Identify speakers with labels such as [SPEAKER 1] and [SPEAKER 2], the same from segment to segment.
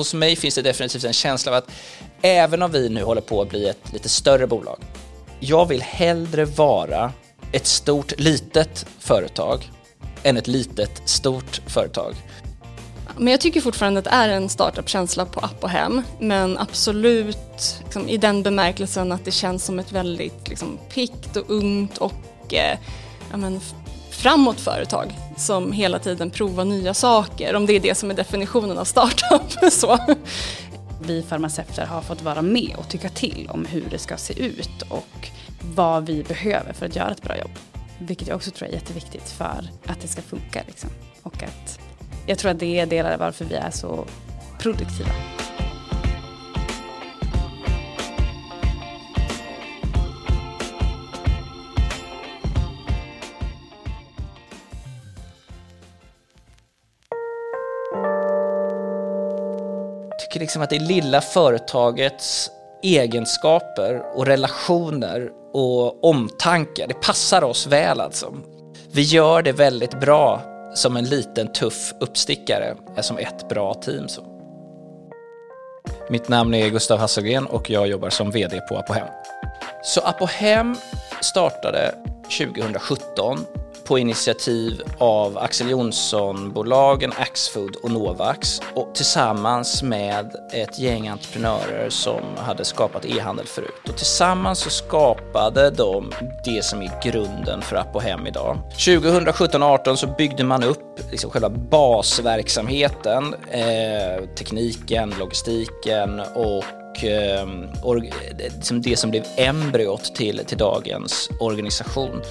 [SPEAKER 1] hos mig finns det definitivt en känsla av att även om vi nu håller på att bli ett lite större bolag, jag vill hellre vara ett stort litet företag än ett litet stort företag.
[SPEAKER 2] Men jag tycker fortfarande att det är en startup-känsla på app och hem. Men absolut liksom, i den bemärkelsen att det känns som ett väldigt liksom, pikt och ungt och eh, ja, men, framåt företag som hela tiden provar nya saker. Om det är det som är definitionen av startup. så.
[SPEAKER 3] Vi farmaceuter har fått vara med och tycka till om hur det ska se ut och vad vi behöver för att göra ett bra jobb. Vilket jag också tror är jätteviktigt för att det ska funka. Liksom. Och att jag tror att det är delar av varför vi är så produktiva.
[SPEAKER 1] Tycker liksom att det lilla företagets egenskaper och relationer och omtanke, det passar oss väl alltså. Vi gör det väldigt bra som en liten tuff uppstickare, eh, som ett bra team. Så. Mitt namn är Gustav Hasselgren och jag jobbar som VD på Apohem. Så Apohem startade 2017 på initiativ av Axel Jonsson-bolagen Axfood och Novax och tillsammans med ett gäng entreprenörer som hade skapat e-handel förut. Och tillsammans så skapade de det som är grunden för Apohem idag. 2017-18 så byggde man upp liksom själva basverksamheten, eh, tekniken, logistiken och och ehm, det som blev embryot till, till dagens organisation.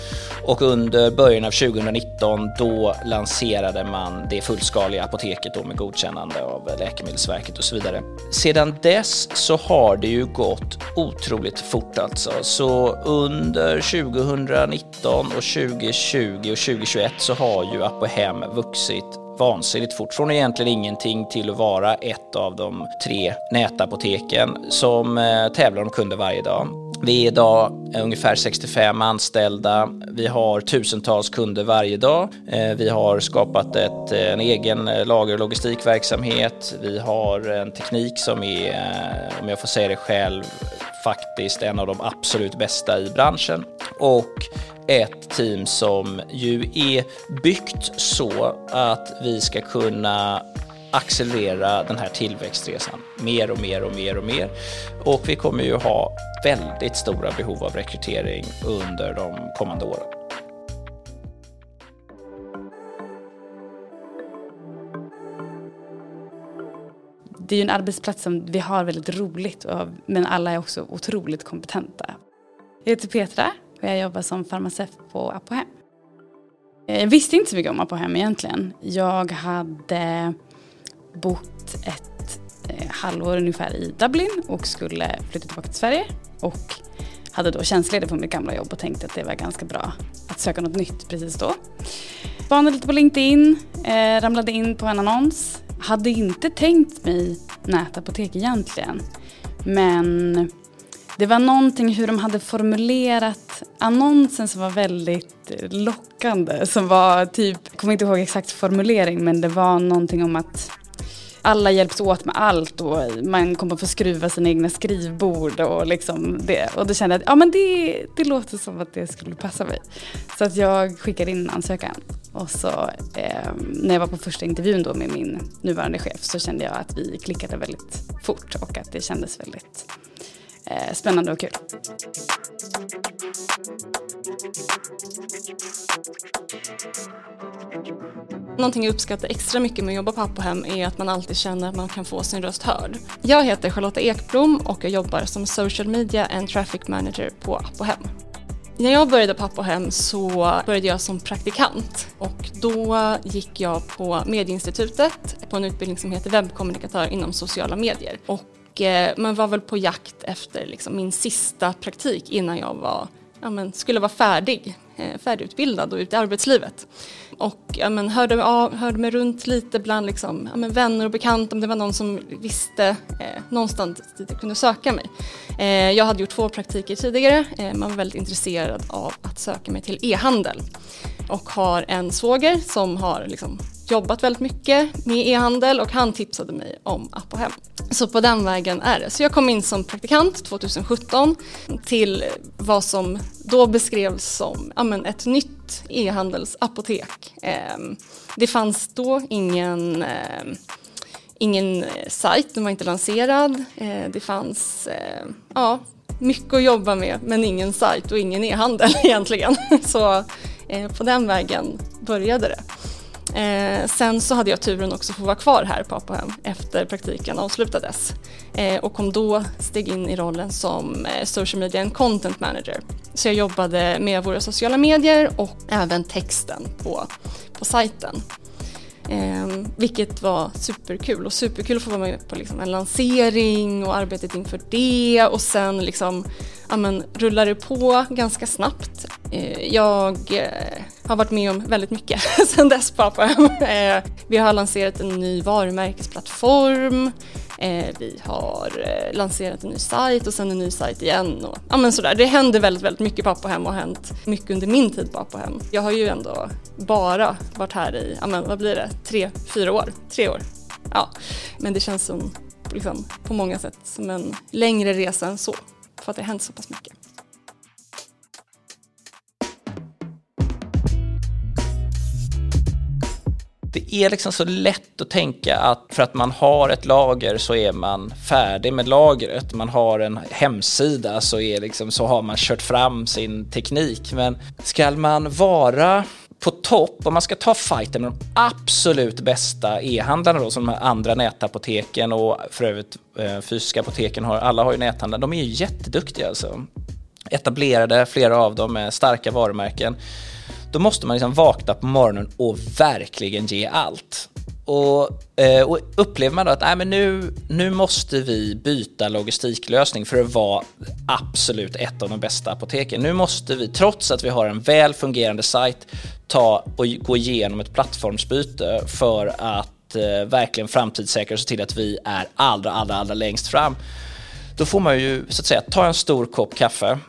[SPEAKER 1] Och under början av 2019 då lanserade man det fullskaliga apoteket då med godkännande av Läkemedelsverket och så vidare. Sedan dess så har det ju gått otroligt fort alltså. Så under 2019 och 2020 och 2021 så har ju Apohem vuxit vansinnigt fort. Från egentligen ingenting till att vara ett av de tre nätapoteken som eh, tävlar om kunder varje dag. Vi är idag eh, ungefär 65 anställda. Vi har tusentals kunder varje dag. Eh, vi har skapat ett, en egen lager och logistikverksamhet. Vi har en teknik som är, om jag får säga det själv, faktiskt en av de absolut bästa i branschen. Och ett team som ju är byggt så att vi ska kunna accelerera den här tillväxtresan mer och mer och mer och mer. Och vi kommer ju ha väldigt stora behov av rekrytering under de kommande åren.
[SPEAKER 3] Det är ju en arbetsplats som vi har väldigt roligt men alla är också otroligt kompetenta. Jag heter Petra och jag jobbar som farmaceut på Apohem. Eh, jag visste inte så mycket om Apohem egentligen. Jag hade bott ett eh, halvår ungefär i Dublin och skulle flytta tillbaka till Sverige. Och hade då tjänstledigt på mitt gamla jobb och tänkte att det var ganska bra att söka något nytt precis då. Spanade lite på LinkedIn, eh, ramlade in på en annons. Hade inte tänkt mig nätapotek egentligen. Men det var någonting hur de hade formulerat annonsen som var väldigt lockande. Som var typ, jag kommer inte ihåg exakt formulering men det var någonting om att alla hjälps åt med allt och man kommer få skruva sina egna skrivbord och liksom det. Och då kände jag att ja, men det, det låter som att det skulle passa mig. Så att jag skickade in ansökan. Och så eh, när jag var på första intervjun då med min nuvarande chef så kände jag att vi klickade väldigt fort och att det kändes väldigt Eh, spännande och kul.
[SPEAKER 2] Någonting jag uppskattar extra mycket med att jobba på AppoHem är att man alltid känner att man kan få sin röst hörd. Jag heter Charlotta Ekblom och jag jobbar som social media and traffic manager på AppoHem. När jag började på AppoHem så började jag som praktikant och då gick jag på Medieinstitutet på en utbildning som heter webbkommunikatör inom sociala medier. Och Eh, man var väl på jakt efter liksom min sista praktik innan jag var, ja, men, skulle vara färdig, eh, färdigutbildad och ute i arbetslivet. Och ja, men, hörde, av, hörde mig runt lite bland liksom, ja, men, vänner och bekanta om det var någon som visste eh, någonstans dit jag kunde söka mig. Eh, jag hade gjort två praktiker tidigare, eh, man var väldigt intresserad av att söka mig till e-handel och har en svåger som har liksom, jobbat väldigt mycket med e-handel och han tipsade mig om Apohem. Så på den vägen är det. Så jag kom in som praktikant 2017 till vad som då beskrevs som ja, men ett nytt e-handelsapotek. Ehm, det fanns då ingen ehm, ingen sajt, den var inte lanserad. Eh, det fanns ehm, ja, mycket att jobba med men ingen sajt och ingen e-handel egentligen. Så eh, på den vägen började det. Eh, sen så hade jag turen också att få vara kvar här på Apohem efter praktiken avslutades eh, och kom då steg in i rollen som eh, social media and content manager. Så jag jobbade med våra sociala medier och även texten på, på sajten. Eh, vilket var superkul och superkul att få vara med på liksom en lansering och arbetet inför det och sen liksom, ja men rullar det på ganska snabbt. Eh, jag eh, har varit med om väldigt mycket sen dess på Apohem. Eh, vi har lanserat en ny varumärkesplattform, eh, vi har eh, lanserat en ny sajt och sen en ny sajt igen. Och, ja, men sådär. Det händer väldigt, väldigt mycket på Apohem och har hänt mycket under min tid på Apohem. Jag har ju ändå bara varit här i, ja, men, vad blir det, tre, fyra år? Tre år. Ja. Men det känns som, liksom, på många sätt som en längre resa än så, för att det har hänt så pass mycket.
[SPEAKER 1] Det är liksom så lätt att tänka att för att man har ett lager så är man färdig med lagret. Man har en hemsida så, är liksom, så har man kört fram sin teknik. Men ska man vara på topp, om man ska ta fighten med de absolut bästa e-handlarna då, som de andra nätapoteken och för övrigt eh, fysiska apoteken har, alla har ju näthandlare, de är ju jätteduktiga alltså. Etablerade, flera av dem med starka varumärken då måste man liksom vakna på morgonen och verkligen ge allt. Och, eh, och upplever man då att nej, men nu, nu måste vi byta logistiklösning för att vara absolut ett av de bästa apoteken. Nu måste vi, trots att vi har en väl fungerande sajt, ta och gå igenom ett plattformsbyte för att eh, verkligen framtidssäkra och se till att vi är allra, allra, allra längst fram. Då får man ju så att säga ta en stor kopp kaffe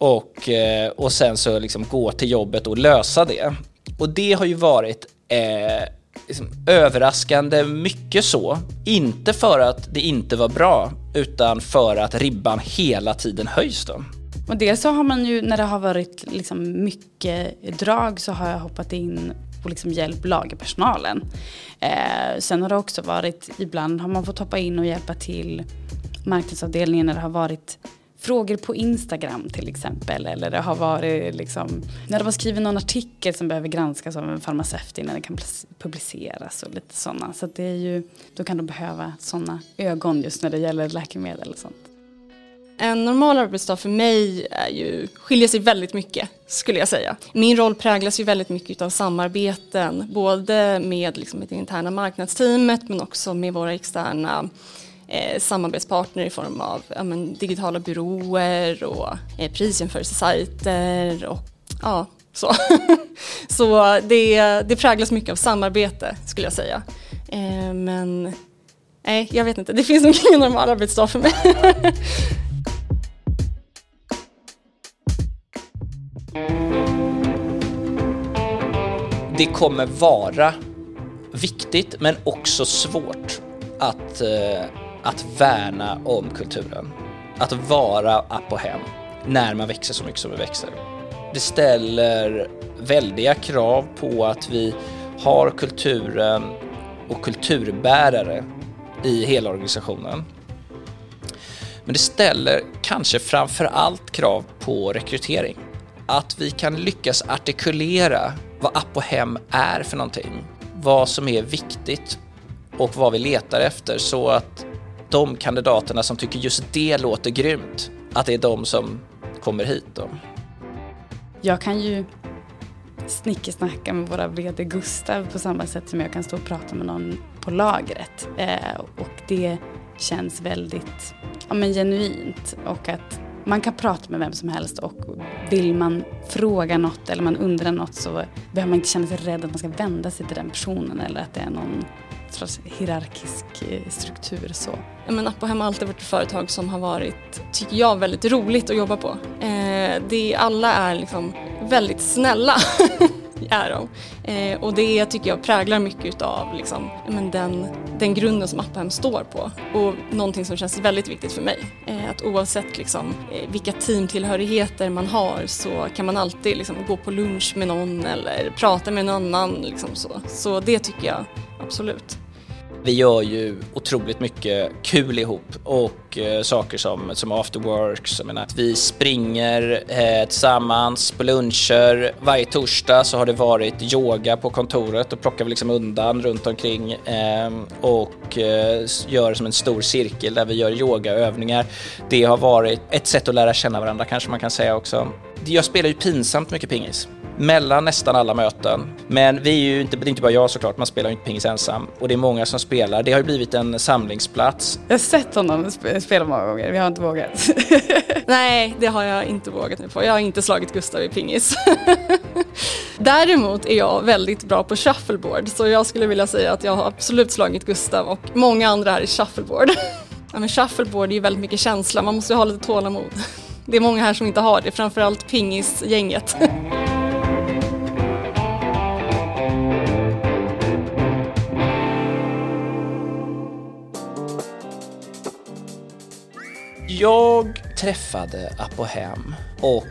[SPEAKER 1] och, eh, och sen så liksom gå till jobbet och lösa det. Och det har ju varit eh, liksom överraskande mycket så. Inte för att det inte var bra, utan för att ribban hela tiden höjs då.
[SPEAKER 3] Och dels så har man ju, när det har varit liksom mycket drag så har jag hoppat in och liksom hjälpt lagerpersonalen. Eh, sen har det också varit, ibland har man fått hoppa in och hjälpa till marknadsavdelningen när det har varit frågor på Instagram till exempel. Eller det har varit liksom, när de har skrivit någon artikel som behöver granskas av en farmaceut innan den kan publiceras och lite sådana. Så det är ju, då kan de behöva sådana ögon just när det gäller läkemedel och sånt.
[SPEAKER 2] En normal arbetsdag för mig är ju, skiljer sig väldigt mycket skulle jag säga. Min roll präglas ju väldigt mycket av samarbeten, både med liksom det interna marknadsteamet men också med våra externa eh, samarbetspartner i form av ja, men, digitala byråer och eh, prisjämförelsesajter och ja, så. så det, det präglas mycket av samarbete skulle jag säga. Eh, men nej, jag vet inte, det finns nog ingen normal arbetsdag för mig.
[SPEAKER 1] det kommer vara viktigt men också svårt att eh, att värna om kulturen. Att vara app och hem när man växer så mycket som vi växer. Det ställer väldiga krav på att vi har kulturen och kulturbärare i hela organisationen. Men det ställer kanske framför allt krav på rekrytering. Att vi kan lyckas artikulera vad app och hem är för någonting, vad som är viktigt och vad vi letar efter så att de kandidaterna som tycker just det låter grymt, att det är de som kommer hit då.
[SPEAKER 3] Jag kan ju snickesnacka med våra VD Gustav på samma sätt som jag kan stå och prata med någon på lagret. Eh, och det känns väldigt ja, men genuint och att man kan prata med vem som helst och vill man fråga något eller man undrar något så behöver man inte känna sig rädd att man ska vända sig till den personen eller att det är någon slags hierarkisk eh, struktur. Så.
[SPEAKER 2] Men Apohem har alltid varit ett företag som har varit, tycker jag, väldigt roligt att jobba på. Eh, det, alla är liksom väldigt snälla. är de. Eh, och det tycker jag präglar mycket av liksom, men den, den grunden som Apphem står på. Och någonting som känns väldigt viktigt för mig. Eh, att oavsett liksom, eh, vilka teamtillhörigheter man har så kan man alltid liksom, gå på lunch med någon eller prata med någon annan. Liksom så. så det tycker jag absolut.
[SPEAKER 1] Vi gör ju otroligt mycket kul ihop och eh, saker som, som afterworks. Jag menar, vi springer eh, tillsammans på luncher. Varje torsdag så har det varit yoga på kontoret och plockar vi liksom undan runt omkring eh, och eh, gör som en stor cirkel där vi gör yogaövningar. Det har varit ett sätt att lära känna varandra kanske man kan säga också. Jag spelar ju pinsamt mycket pingis mellan nästan alla möten. Men vi är ju inte, det är inte bara jag såklart, man spelar ju inte pingis ensam. Och det är många som spelar. Det har ju blivit en samlingsplats.
[SPEAKER 3] Jag har sett honom spela många gånger, vi har inte vågat.
[SPEAKER 2] Nej, det har jag inte vågat mig på. Jag har inte slagit Gustav i pingis. Däremot är jag väldigt bra på shuffleboard, så jag skulle vilja säga att jag har absolut slagit Gustav och många andra här i shuffleboard. Ja, men shuffleboard är ju väldigt mycket känsla, man måste ju ha lite tålamod. Det är många här som inte har det, framförallt pingisgänget.
[SPEAKER 1] Jag träffade Apohem och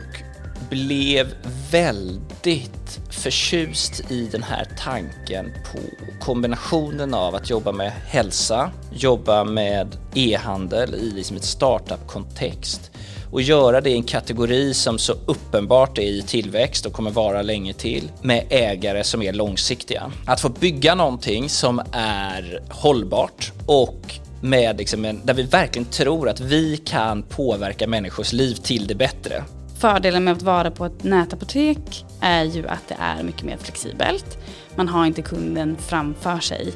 [SPEAKER 1] blev väldigt förtjust i den här tanken på kombinationen av att jobba med hälsa, jobba med e-handel i liksom ett startup-kontext och göra det i en kategori som så uppenbart är i tillväxt och kommer vara länge till med ägare som är långsiktiga. Att få bygga någonting som är hållbart och med liksom en, där vi verkligen tror att vi kan påverka människors liv till det bättre.
[SPEAKER 3] Fördelen med att vara på ett nätapotek är ju att det är mycket mer flexibelt. Man har inte kunden framför sig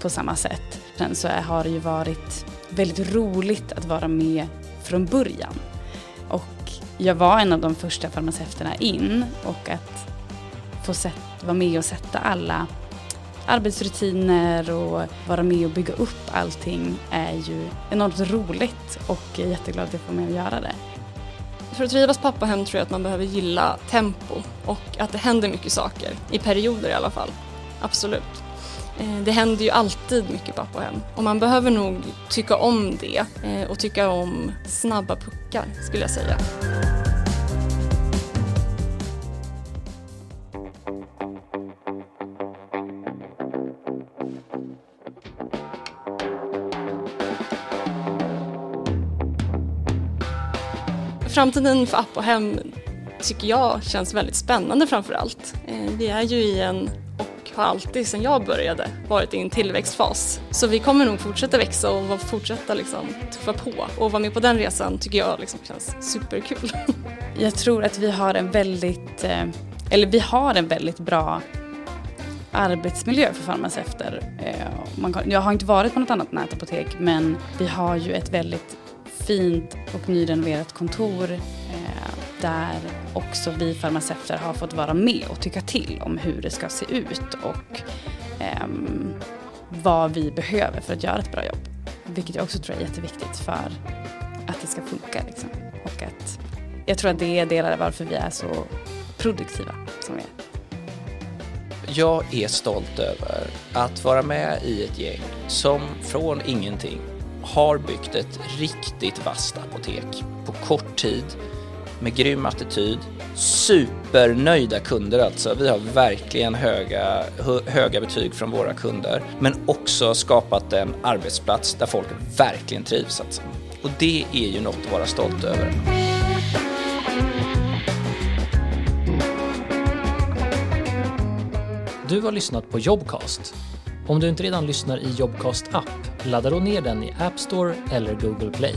[SPEAKER 3] på samma sätt. Sen så har det ju varit väldigt roligt att vara med från början. Och jag var en av de första farmaceuterna in och att få sätt, vara med och sätta alla arbetsrutiner och vara med och bygga upp allting är ju enormt roligt och jag är jätteglad att jag får med och göra det.
[SPEAKER 2] För att trivas pappahem tror jag att man behöver gilla tempo och att det händer mycket saker, i perioder i alla fall. Absolut. Eh, det händer ju alltid mycket pappahem och man behöver nog tycka om det eh, och tycka om snabba puckar skulle jag säga. Framtiden för app och hem tycker jag känns väldigt spännande framför allt. Eh, vi är ju i en, och har alltid sedan jag började, varit i en tillväxtfas. Så vi kommer nog fortsätta växa och fortsätta liksom tuffa på och vara med på den resan tycker jag liksom känns superkul.
[SPEAKER 3] Jag tror att vi har en väldigt, eh, eller vi har en väldigt bra arbetsmiljö för farmaceuter. Eh, jag har inte varit på något annat nätapotek men vi har ju ett väldigt fint och nyrenoverat kontor eh, där också vi farmaceuter har fått vara med och tycka till om hur det ska se ut och eh, vad vi behöver för att göra ett bra jobb. Vilket jag också tror är jätteviktigt för att det ska funka. Liksom. Och att jag tror att det är delar av varför vi är så produktiva som vi är.
[SPEAKER 1] Jag är stolt över att vara med i ett gäng som från ingenting har byggt ett riktigt vasst apotek på kort tid med grym attityd. Supernöjda kunder alltså. Vi har verkligen höga, höga betyg från våra kunder. Men också skapat en arbetsplats där folk verkligen trivs alltså. Och det är ju något att vara stolt över.
[SPEAKER 4] Du har lyssnat på Jobcast om du inte redan lyssnar i Jobcast app, ladda då ner den i App Store eller Google Play.